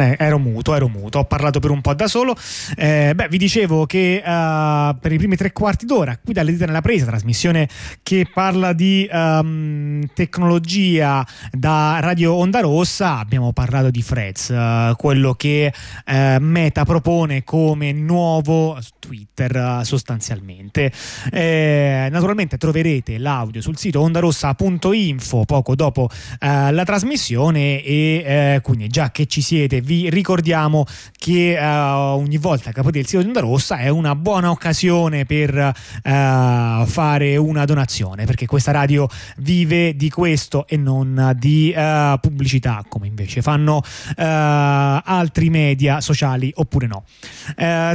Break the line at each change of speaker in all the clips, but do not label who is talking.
Eh, ero muto, ero muto, ho parlato per un po' da solo. Eh, beh, vi dicevo che uh, per i primi tre quarti d'ora, qui dalle dita nella presa, trasmissione che parla di um, tecnologia da Radio Onda Rossa, abbiamo parlato di Freds, uh, quello che uh, Meta propone come nuovo Twitter sostanzialmente. Eh, naturalmente troverete l'audio sul sito ondarossa.info poco dopo la trasmissione e quindi già che ci siete vi ricordiamo che uh, ogni volta che aprite il sito di Onda Rossa è una buona occasione per uh, fare una donazione perché questa radio vive di questo e non di uh, pubblicità come invece fanno altri media sociali oppure no.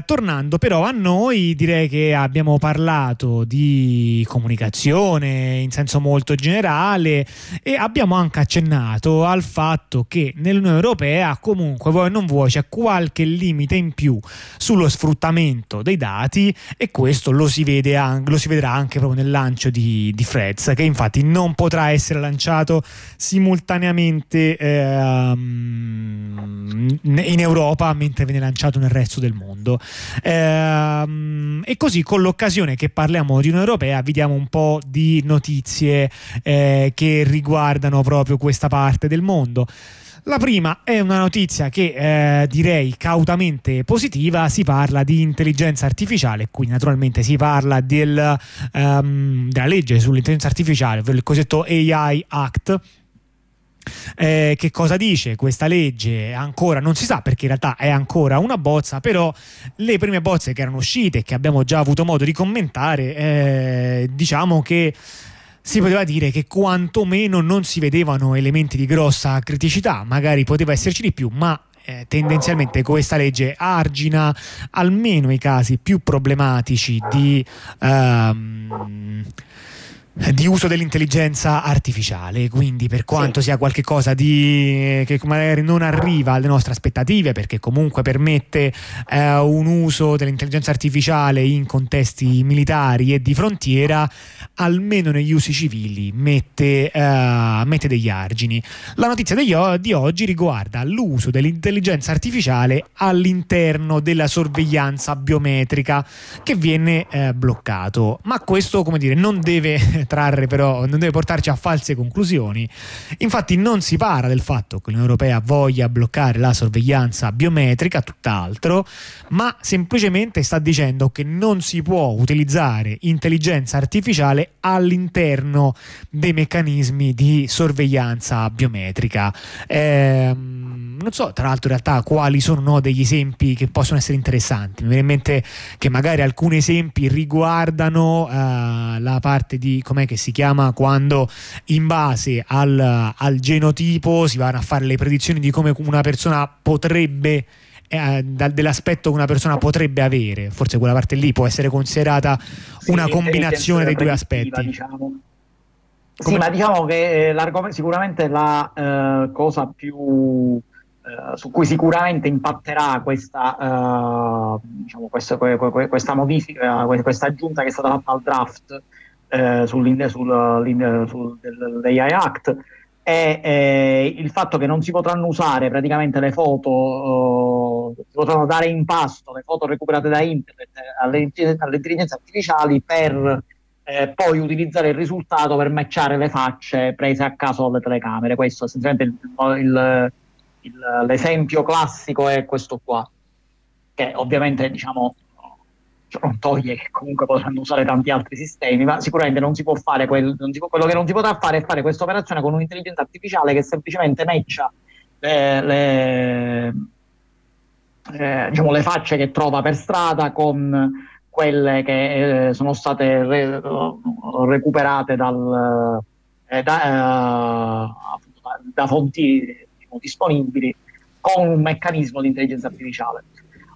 tornando però a noi direi che abbiamo parlato di comunicazione in senso molto generale e abbiamo anche accennato al fatto che nell'Unione Europea comunque comunque vuoi non vuoi c'è qualche limite in più sullo sfruttamento dei dati e questo lo si, vede anche, lo si vedrà anche proprio nel lancio di, di Freds che infatti non potrà essere lanciato simultaneamente eh, in Europa mentre viene lanciato nel resto del mondo. Eh, e così con l'occasione che parliamo di Unione Europea vi diamo un po' di notizie eh, che riguardano proprio questa parte del mondo la prima è una notizia che eh, direi cautamente positiva, si parla di intelligenza artificiale, qui naturalmente si parla del, um, della legge sull'intelligenza artificiale, il cosiddetto AI Act. Eh, che cosa dice questa legge? Ancora non si sa perché in realtà è ancora una bozza, però le prime bozze che erano uscite, che abbiamo già avuto modo di commentare, eh, diciamo che si poteva dire che quantomeno non si vedevano elementi di grossa criticità, magari poteva esserci di più, ma eh, tendenzialmente questa legge argina almeno i casi più problematici di... Um, di uso dell'intelligenza artificiale, quindi per quanto sia qualcosa di, che magari non arriva alle nostre aspettative, perché comunque permette eh, un uso dell'intelligenza artificiale in contesti militari e di frontiera, almeno negli usi civili mette, eh, mette degli argini. La notizia degli, di oggi riguarda l'uso dell'intelligenza artificiale all'interno della sorveglianza biometrica che viene eh, bloccato, ma questo come dire non deve trarre però, non deve portarci a false conclusioni. Infatti non si parla del fatto che l'Unione Europea voglia bloccare la sorveglianza biometrica, tutt'altro, ma semplicemente sta dicendo che non si può utilizzare intelligenza artificiale all'interno dei meccanismi di sorveglianza biometrica. Ehm, non so tra l'altro in realtà quali sono no, degli esempi che possono essere interessanti. Mi viene in mente che magari alcuni esempi riguardano uh, la parte di com'è che si chiama quando in base al, al genotipo si vanno a fare le predizioni di come una persona potrebbe eh, dell'aspetto che una persona potrebbe avere, forse quella parte lì può essere considerata sì, una combinazione dei due aspetti. Diciamo.
Sì, ma diciamo che eh, sicuramente la eh, cosa più eh, su cui sicuramente impatterà questa, uh, diciamo, questa, questa modifica, questa aggiunta che è stata fatta al draft eh, sul, sul, sul, dell'AI Act è eh, il fatto che non si potranno usare praticamente le foto, eh, si potranno dare in pasto le foto recuperate da internet alle, alle intelligenze artificiali per eh, poi utilizzare il risultato per matchare le facce prese a caso dalle telecamere. Questo è essenzialmente il, il, il, l'esempio classico è questo qua, che ovviamente diciamo non toglie che comunque potranno usare tanti altri sistemi, ma sicuramente non si può fare quel, si può, quello che non si potrà fare è fare questa operazione con un'intelligenza artificiale che semplicemente matcha le, le, eh, diciamo, le facce che trova per strada con quelle che eh, sono state re, recuperate dal, eh, da, eh, da, fonti diciamo, disponibili con un meccanismo di intelligenza artificiale.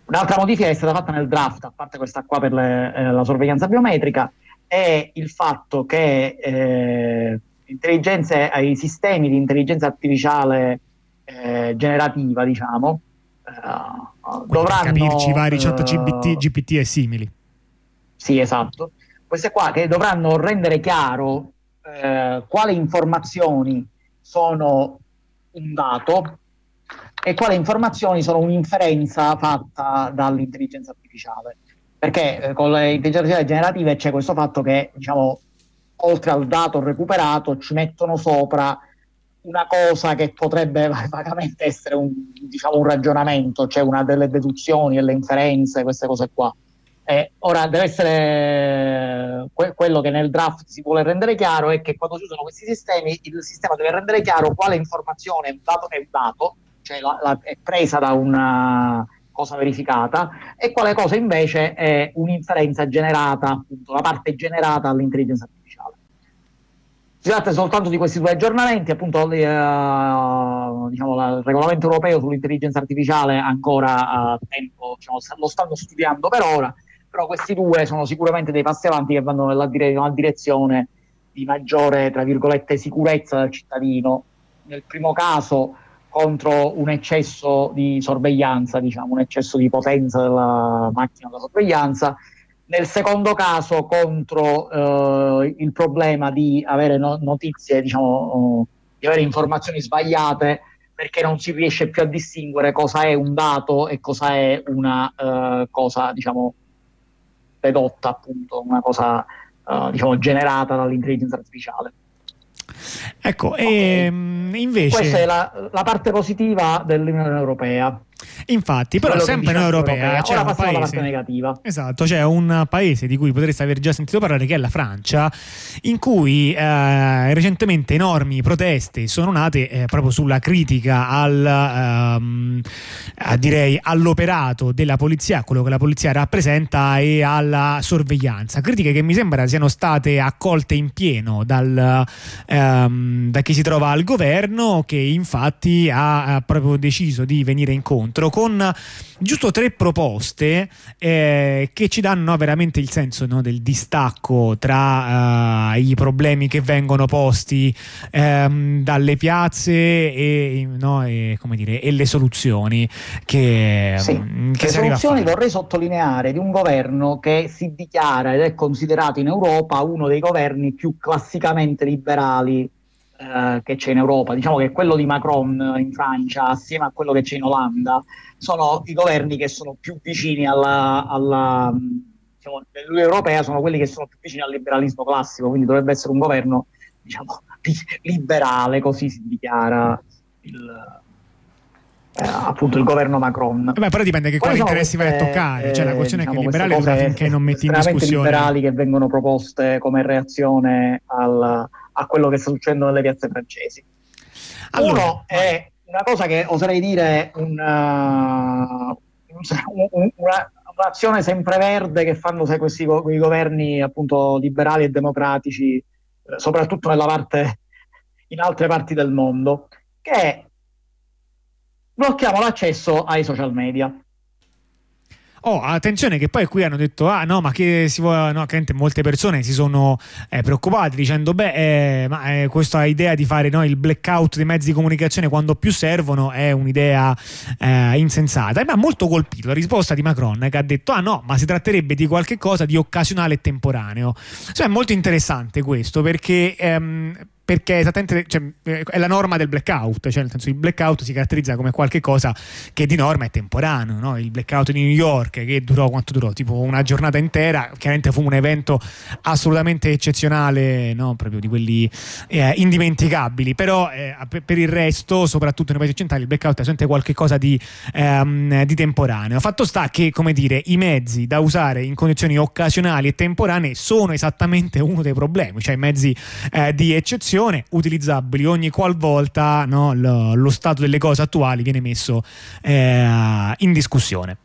Un'altra modifica che è stata fatta nel draft, a parte questa qua per le, eh, la sorveglianza biometrica, è il fatto che eh, i sistemi di intelligenza artificiale eh, generativa, diciamo,
uh, dovranno... capirci vari chat GPT, GPT e simili.
Sì, esatto. Queste qua che dovranno rendere chiaro eh, quali informazioni sono un dato e quali informazioni sono un'inferenza fatta dall'intelligenza artificiale. Perché eh, con le intelligenze artificiali generative c'è questo fatto che, diciamo, oltre al dato recuperato, ci mettono sopra una cosa che potrebbe vagamente essere un, diciamo, un ragionamento, cioè una delle deduzioni, delle inferenze, queste cose qua. Eh, ora deve essere que- quello che nel draft si vuole rendere chiaro è che quando si usano questi sistemi, il sistema deve rendere chiaro quale informazione è un dato, è dato cioè la, la, è presa da una cosa verificata, e quale cosa invece è un'inferenza generata, appunto, la parte generata dall'intelligenza artificiale. Si tratta soltanto di questi due aggiornamenti, appunto eh, diciamo, il regolamento europeo sull'intelligenza artificiale ancora a tempo, diciamo, lo stanno studiando per ora, però questi due sono sicuramente dei passi avanti che vanno nella, dire- nella direzione di maggiore, tra virgolette, sicurezza del cittadino. Nel primo caso contro un eccesso di sorveglianza, diciamo, un eccesso di potenza della macchina da sorveglianza. Nel secondo caso contro eh, il problema di avere no- notizie, diciamo, di avere informazioni sbagliate perché non si riesce più a distinguere cosa è un dato e cosa è una uh, cosa, diciamo, dedotta, appunto, una cosa, uh, diciamo, generata dall'intelligenza artificiale.
Ecco, okay. e, ehm, invece...
Questa è la, la parte positiva dell'Unione Europea.
Infatti, però sempre in Europea.
C'è un paese, negativa.
Esatto, c'è un paese di cui potreste aver già sentito parlare che è la Francia, in cui eh, recentemente enormi proteste sono nate eh, proprio sulla critica al, ehm, direi, all'operato della polizia, quello che la polizia rappresenta e alla sorveglianza. Critiche che mi sembra siano state accolte in pieno dal, ehm, da chi si trova al governo, che infatti ha, ha proprio deciso di venire incontro incontro con giusto tre proposte eh, che ci danno veramente il senso no, del distacco tra uh, i problemi che vengono posti um, dalle piazze e, no, e, dire, e, le soluzioni che,
sì.
um, che
le soluzioni vorrei sottolineare di un governo che si dichiara ed è considerato in Europa uno dei governi più classicamente liberali eh, che c'è in Europa, diciamo che quello di Macron in Francia, assieme a quello che c'è in Olanda, sono i governi che sono più vicini alla, alla diciamo, nell'Unione Europea, sono quelli che sono più vicini al liberalismo classico, quindi dovrebbe essere un governo diciamo, liberale, così si dichiara il, eh, appunto il governo Macron.
Beh, però dipende che quali interessi vai a toccare, cioè la questione eh, diciamo, è che liberale finché non metti in discussione.
liberali che vengono proposte come reazione al, a quello che sta succedendo nelle piazze francesi. Allora, Uno è una cosa che oserei dire una, una, un'azione sempreverde che fanno sai, questi quei governi appunto liberali e democratici, eh, soprattutto nella parte, in altre parti del mondo, che è blocchiamo l'accesso ai social media.
Oh, attenzione che poi qui hanno detto, ah no, ma che si vuole, no, che molte persone si sono eh, preoccupate dicendo, beh, eh, ma eh, questa idea di fare no, il blackout dei mezzi di comunicazione quando più servono è un'idea eh, insensata. E mi ha molto colpito la risposta di Macron che ha detto, ah no, ma si tratterebbe di qualche cosa di occasionale e temporaneo. Cioè è molto interessante questo perché... Ehm, perché esattamente cioè, eh, è la norma del blackout, cioè nel senso il blackout si caratterizza come qualcosa che di norma è temporaneo, no? il blackout di New York che durò quanto durò? Tipo una giornata intera, chiaramente fu un evento assolutamente eccezionale, no? proprio di quelli eh, indimenticabili, però eh, per il resto, soprattutto nei paesi occidentali, il blackout è sempre qualcosa di, ehm, di temporaneo. Fatto sta che, come dire, i mezzi da usare in condizioni occasionali e temporanee sono esattamente uno dei problemi, cioè i mezzi eh, di eccezione funzione, utilizzabili ogni qualvolta no, lo, lo, stato delle cose attuali viene messo eh, in discussione.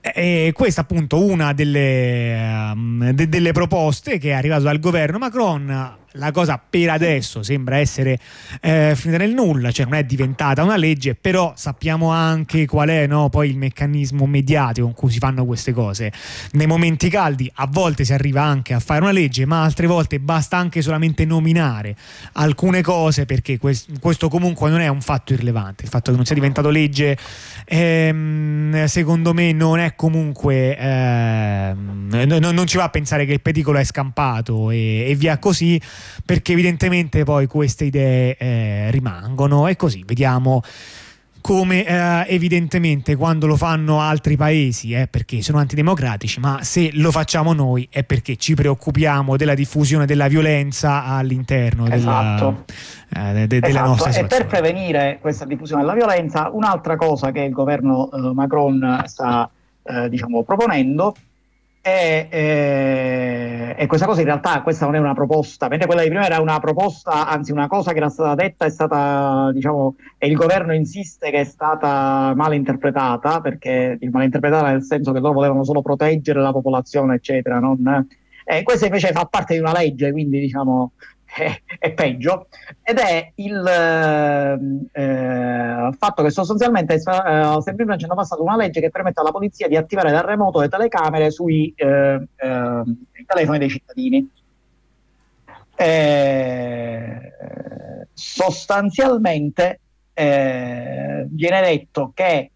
E questa appunto una delle, um, de- delle proposte che è arrivata dal governo Macron la cosa per adesso sembra essere eh, finita nel nulla, cioè non è diventata una legge, però sappiamo anche qual è no, poi il meccanismo mediatico con cui si fanno queste cose. Nei momenti caldi a volte si arriva anche a fare una legge, ma altre volte basta anche solamente nominare alcune cose perché questo comunque non è un fatto irrilevante. Il fatto che non sia diventato legge ehm, secondo me non è comunque ehm, non, non, ci va a pensare che il pericolo è scampato e, e via così perché evidentemente poi queste idee eh, rimangono e così vediamo come eh, evidentemente quando lo fanno altri paesi è perché sono antidemocratici, ma se lo facciamo noi è perché ci preoccupiamo della diffusione della violenza all'interno
esatto.
della, eh, de, della esatto. nostra situazione.
E per prevenire questa diffusione della violenza, un'altra cosa che il governo eh, Macron sta eh, diciamo, proponendo e, e, e, questa cosa in realtà questa non è una proposta, mentre quella di prima era una proposta, anzi una cosa che era stata detta è stata, diciamo, e il governo insiste che è stata male interpretata, perché il interpretata nel senso che loro volevano solo proteggere la popolazione, eccetera. Non, eh, questa invece fa parte di una legge, quindi diciamo è, peggio, ed è il eh, fatto che sostanzialmente eh, semplicemente hanno passato una legge che permette alla polizia di attivare da remoto le telecamere sui eh, eh, telefoni dei cittadini. Eh, sostanzialmente eh, viene detto che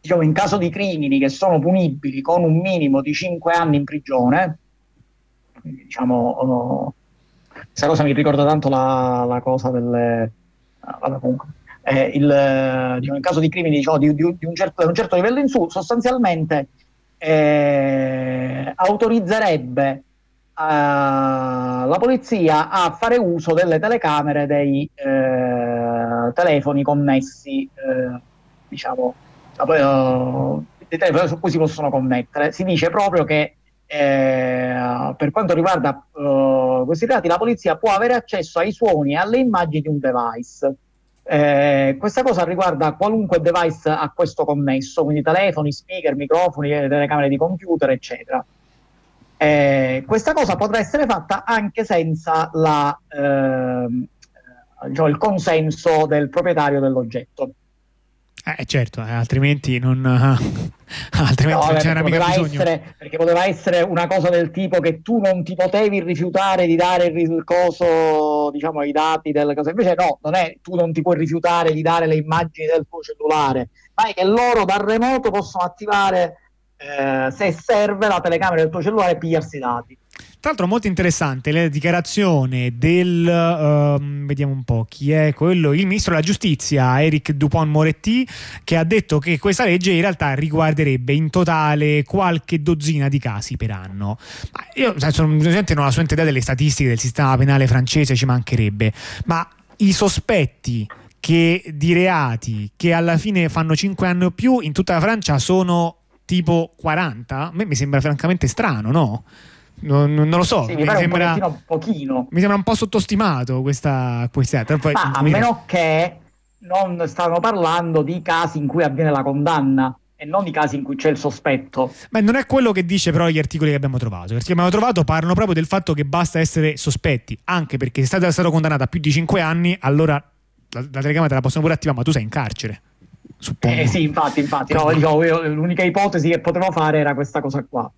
diciamo, in caso di crimini che sono punibili con un minimo di 5 anni in prigione, diciamo, questa cosa mi ricorda tanto la, la cosa delle... Eh, il, diciamo, in caso di crimini diciamo, di, di, di, un certo, di, un certo, livello in su, sostanzialmente eh, autorizzerebbe eh, la polizia a fare uso delle telecamere dei eh, telefoni connessi, eh, diciamo, dei telefoni su cui si possono connettere. Si dice proprio che eh, per quanto riguarda uh, questi dati, la polizia può avere accesso ai suoni e alle immagini di un device. Eh, questa cosa riguarda qualunque device a questo connesso, quindi telefoni, speaker, microfoni, telecamere di computer, eccetera. Eh, questa cosa potrà essere fatta anche senza la, ehm, diciamo, il consenso del proprietario dell'oggetto.
Eh, certo, eh, altrimenti non, altrimenti
no,
non c'era mica bisogno.
Essere, perché poteva essere una cosa del tipo che tu non ti potevi rifiutare di dare il coso, diciamo, i dati del coso. Invece no, non è tu non ti puoi rifiutare di dare le immagini del tuo cellulare, ma è che loro dal remoto possono attivare, eh, se serve, la telecamera del tuo cellulare e pigliarsi i dati.
Tra l'altro molto interessante la dichiarazione del, uh, vediamo un po' chi è quello, il ministro della giustizia Eric Dupont-Moretti che ha detto che questa legge in realtà riguarderebbe in totale qualche dozzina di casi per anno. Ma io sono, non ho la sua idea delle statistiche del sistema penale francese, ci mancherebbe, ma i sospetti che di reati che alla fine fanno 5 anni o più in tutta la Francia sono tipo 40? A me mi sembra francamente strano, no? Non, non, lo so,
sì, mi, mi sembra un pochino.
Mi sembra un po' sottostimato questa, questa
Poi, Ma a meno che non stanno parlando di casi in cui avviene la condanna e non di casi in cui c'è il sospetto.
Ma non è quello che dice però gli articoli che abbiamo trovato. Gli articoli che abbiamo trovato parlano proprio del fatto che basta essere sospetti, anche perché se sei stato condannato a più di 5 anni, allora la, la telecamera te la possono pure attivare, ma tu sei in carcere. Suppongo.
Eh sì, infatti, infatti. No, dico, io, l'unica ipotesi che potevo fare era questa cosa qua.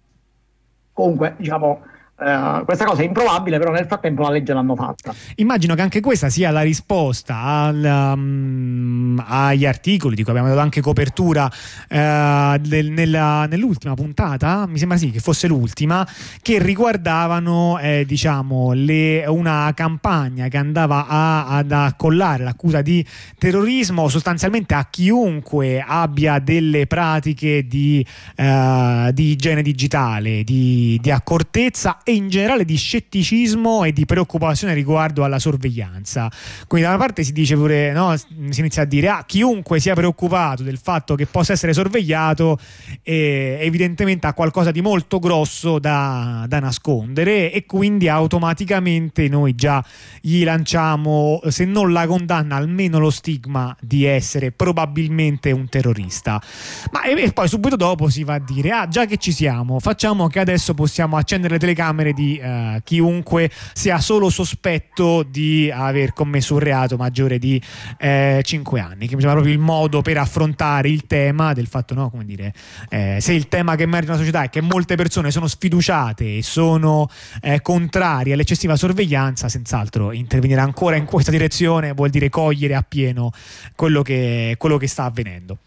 Comunque, diciamo, Uh, questa cosa è improbabile, però nel frattempo la legge l'hanno fatta.
Immagino che anche questa sia la risposta al, um, agli articoli di cui abbiamo dato anche copertura uh, del, nella, nell'ultima puntata, mi sembra sì che fosse l'ultima, che riguardavano eh, diciamo, le, una campagna che andava a, ad accollare l'accusa di terrorismo sostanzialmente a chiunque abbia delle pratiche di, uh, di igiene digitale, di, di accortezza e in generale di scetticismo e di preoccupazione riguardo alla sorveglianza. Quindi da una parte si dice pure, no, si inizia a dire, ah, chiunque sia preoccupato del fatto che possa essere sorvegliato eh, evidentemente ha qualcosa di molto grosso da, da nascondere e quindi automaticamente noi già gli lanciamo, se non la condanna, almeno lo stigma di essere probabilmente un terrorista. Ma e, e poi subito dopo si va a dire, ah già che ci siamo, facciamo che adesso possiamo accendere le telecamere telecamere di uh, chiunque sia solo sospetto di aver commesso un reato maggiore di eh, 5 anni, che mi sembra proprio il modo per affrontare il tema del fatto, no, come dire, eh, se il tema che emerge nella società è che molte persone sono sfiduciate e sono eh, contrarie all'eccessiva sorveglianza, senz'altro intervenire ancora in questa direzione vuol dire cogliere appieno quello che, quello che sta avvenendo.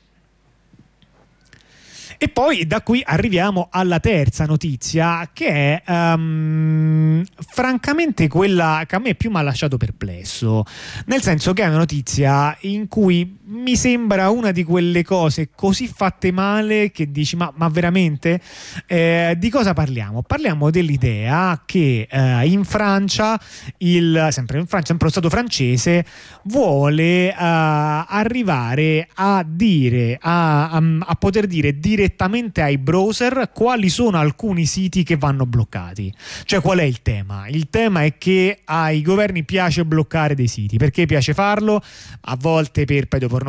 E poi da qui arriviamo alla terza notizia, che è um, francamente quella che a me più mi ha lasciato perplesso, nel senso che è una notizia in cui mi sembra una di quelle cose così fatte male che dici ma, ma veramente eh, di cosa parliamo? Parliamo dell'idea che eh, in Francia, il, sempre in Francia, sempre lo Stato francese vuole eh, arrivare a dire, a, a, a poter dire direttamente ai browser quali sono alcuni siti che vanno bloccati. Cioè qual è il tema? Il tema è che ai governi piace bloccare dei siti. Perché piace farlo? A volte per pedopornografia,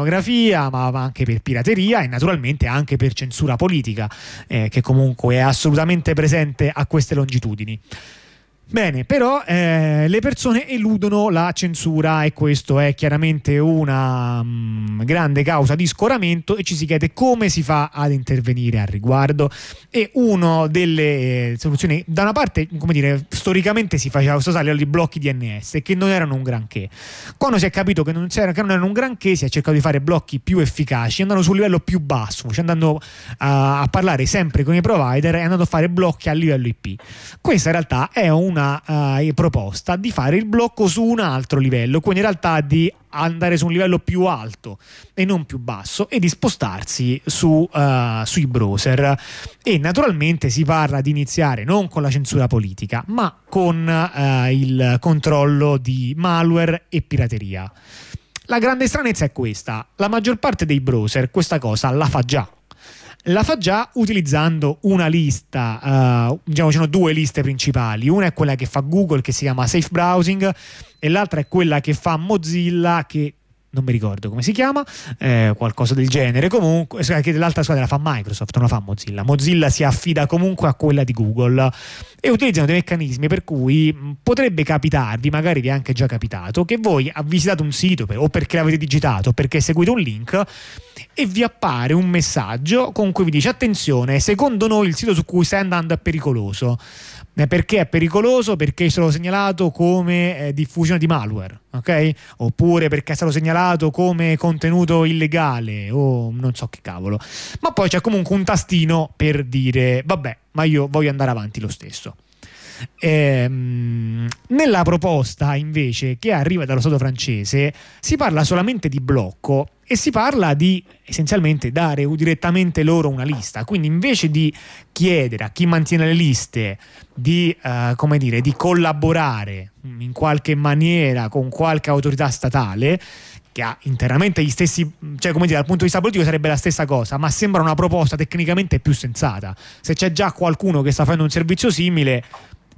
ma anche per pirateria e naturalmente anche per censura politica, eh, che comunque è assolutamente presente a queste longitudini. Bene, però eh, le persone eludono la censura e questo è chiaramente una mh, mm, grande causa di scoramento e ci si chiede come si fa ad intervenire al riguardo. E una delle eh, soluzioni, da una parte, come dire, storicamente si faceva questo salire di blocchi DNS che non erano un granché. Quando si è capito che non, che non, erano un granché, si è cercato di fare blocchi più efficaci, andando sul livello più basso, cioè andando a, a parlare sempre con i provider e andando a fare blocchi a livello IP. Questa in realtà è un una uh, proposta di fare il blocco su un altro livello, quindi in realtà di andare su un livello più alto e non più basso e di spostarsi su, uh, sui browser. E naturalmente si parla di iniziare non con la censura politica, ma con uh, il controllo di malware e pirateria. La grande stranezza è questa, la maggior parte dei browser questa cosa la fa già la fa già utilizzando una lista, uh, diciamo ci sono due liste principali, una è quella che fa Google che si chiama Safe Browsing e l'altra è quella che fa Mozilla che non mi ricordo come si chiama, eh, qualcosa del genere. Comunque, che l'altra squadra la fa Microsoft, non la fa Mozilla. Mozilla si affida comunque a quella di Google e utilizzano dei meccanismi per cui potrebbe capitarvi, magari vi è anche già capitato, che voi visitate un sito per, o perché l'avete digitato o perché seguite un link e vi appare un messaggio con cui vi dice attenzione, secondo noi il sito su cui stai andando è pericoloso. Eh, perché è pericoloso? Perché è stato segnalato come eh, diffusione di malware, ok? Oppure perché è stato segnalato come contenuto illegale o non so che cavolo. Ma poi c'è comunque un tastino per dire vabbè, ma io voglio andare avanti lo stesso. Ehm, nella proposta invece che arriva dallo Stato francese si parla solamente di blocco e si parla di essenzialmente dare direttamente loro una lista. Quindi invece di chiedere a chi mantiene le liste di, uh, dire, di collaborare in qualche maniera con qualche autorità statale, che ha interamente gli stessi, cioè come dire, dal punto di vista politico sarebbe la stessa cosa, ma sembra una proposta tecnicamente più sensata. Se c'è già qualcuno che sta facendo un servizio simile,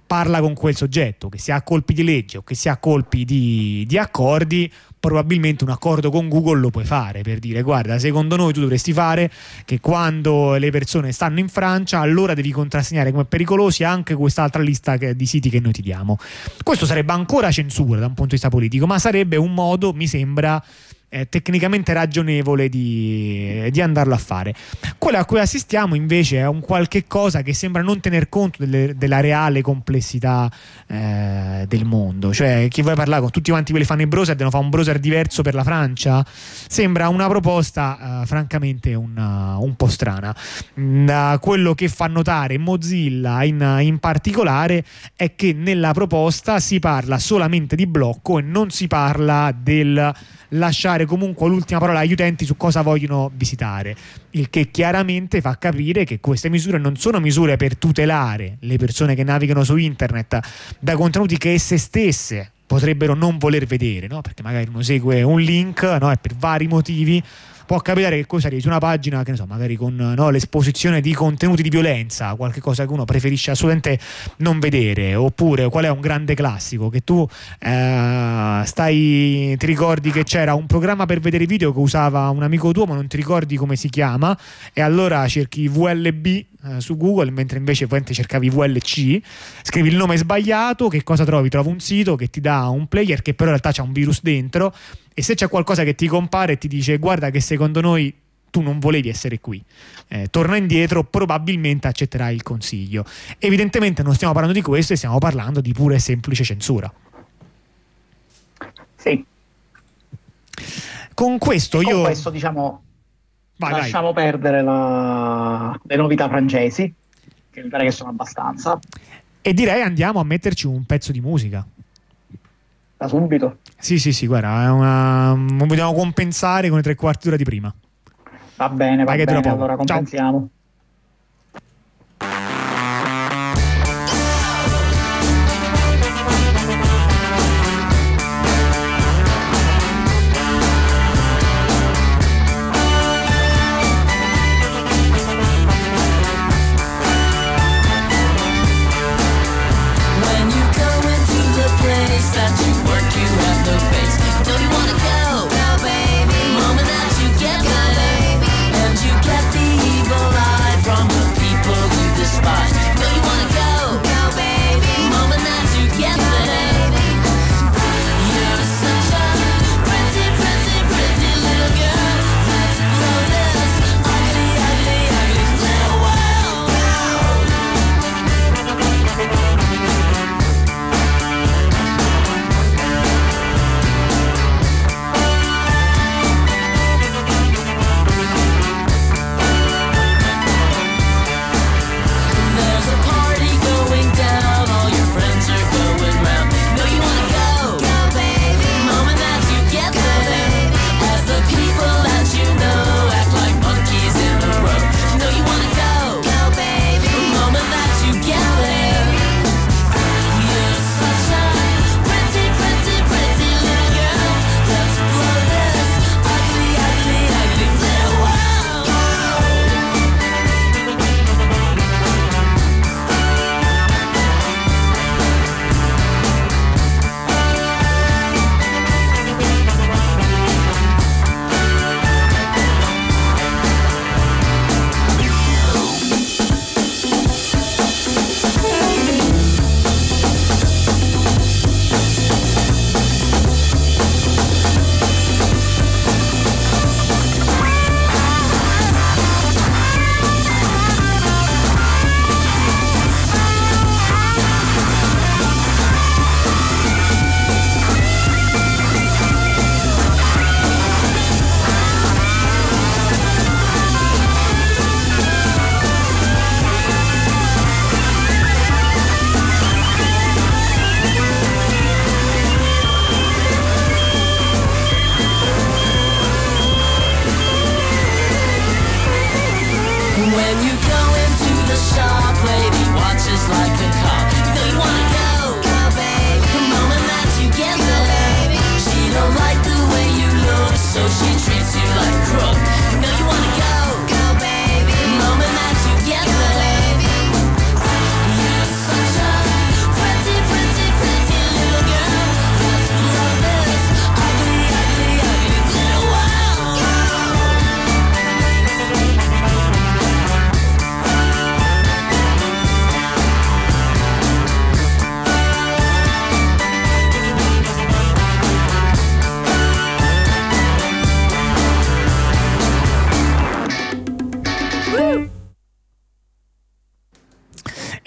parla con quel soggetto, che sia a colpi di legge o che sia a colpi di, di accordi, probabilmente un accordo con Google lo puoi fare per dire guarda secondo noi tu dovresti fare che quando le persone stanno in Francia allora devi contrassegnare come pericolosi anche quest'altra lista di siti che noi ti diamo. Questo sarebbe ancora censura da un punto di vista politico ma sarebbe un modo mi sembra eh, tecnicamente ragionevole di, di, andarlo a fare. Quello a cui assistiamo invece è un qualche cosa che sembra non tener conto delle, della reale complessità eh, del mondo. Cioè, chi vuole parlare con tutti quanti quelli che fanno i browser, devono fare un browser diverso per la Francia? Sembra una proposta eh, francamente una, un po' strana. Da quello che fa notare Mozilla in, in particolare è che nella proposta si parla solamente di blocco e non si parla del lasciare comunque l'ultima parola agli utenti su cosa vogliono visitare, il che chiaramente fa capire che queste misure non sono misure per tutelare le persone che navigano su internet da contenuti che esse stesse potrebbero non voler vedere, no? perché magari uno segue un link no? e per vari motivi può capitare che cosa arrivi una pagina che ne so, magari con no, l'esposizione di contenuti di violenza, qualche cosa che uno preferisce assolutamente non vedere, oppure qual è un grande classico che tu eh, stai ti ricordi che c'era un programma per vedere video che usava un amico tuo, ma non ti ricordi come si chiama e allora cerchi VLB eh, su Google, mentre invece cercavi VLC, scrivi il nome sbagliato, che cosa trovi? Trovi un sito che ti dà un player che però in realtà c'ha un virus dentro e se c'è qualcosa che ti compare e ti dice guarda che secondo noi tu non volevi essere qui, eh, torna indietro, probabilmente accetterai il consiglio. Evidentemente non stiamo parlando di questo e stiamo parlando di pura e semplice censura.
Sì.
Con questo
Con
io...
questo diciamo
Vai, lasciamo vai. perdere la... le novità francesi, che mi pare che sono abbastanza.
E direi andiamo a metterci un pezzo di musica.
Da subito?
Sì, sì, sì, guarda, una... vogliamo compensare con i tre quarti d'ora di prima.
Va bene, va Vai bene, allora compensiamo. Ciao.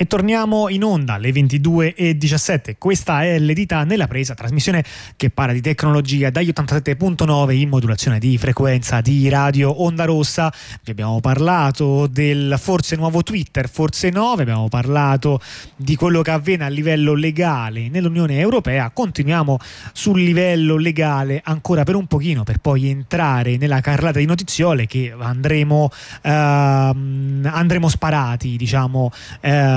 Torniamo in onda alle 22.17. Questa è l'edita nella presa, trasmissione che parla di tecnologia dagli 87.9 in modulazione di frequenza di radio Onda Rossa. Vi abbiamo parlato del forse nuovo Twitter, forse no, vi abbiamo parlato di quello che avviene a livello legale nell'Unione Europea. Continuiamo sul livello legale ancora per un pochino per poi entrare nella carrellata di notiziole che andremo, uh, andremo sparati, diciamo. Uh,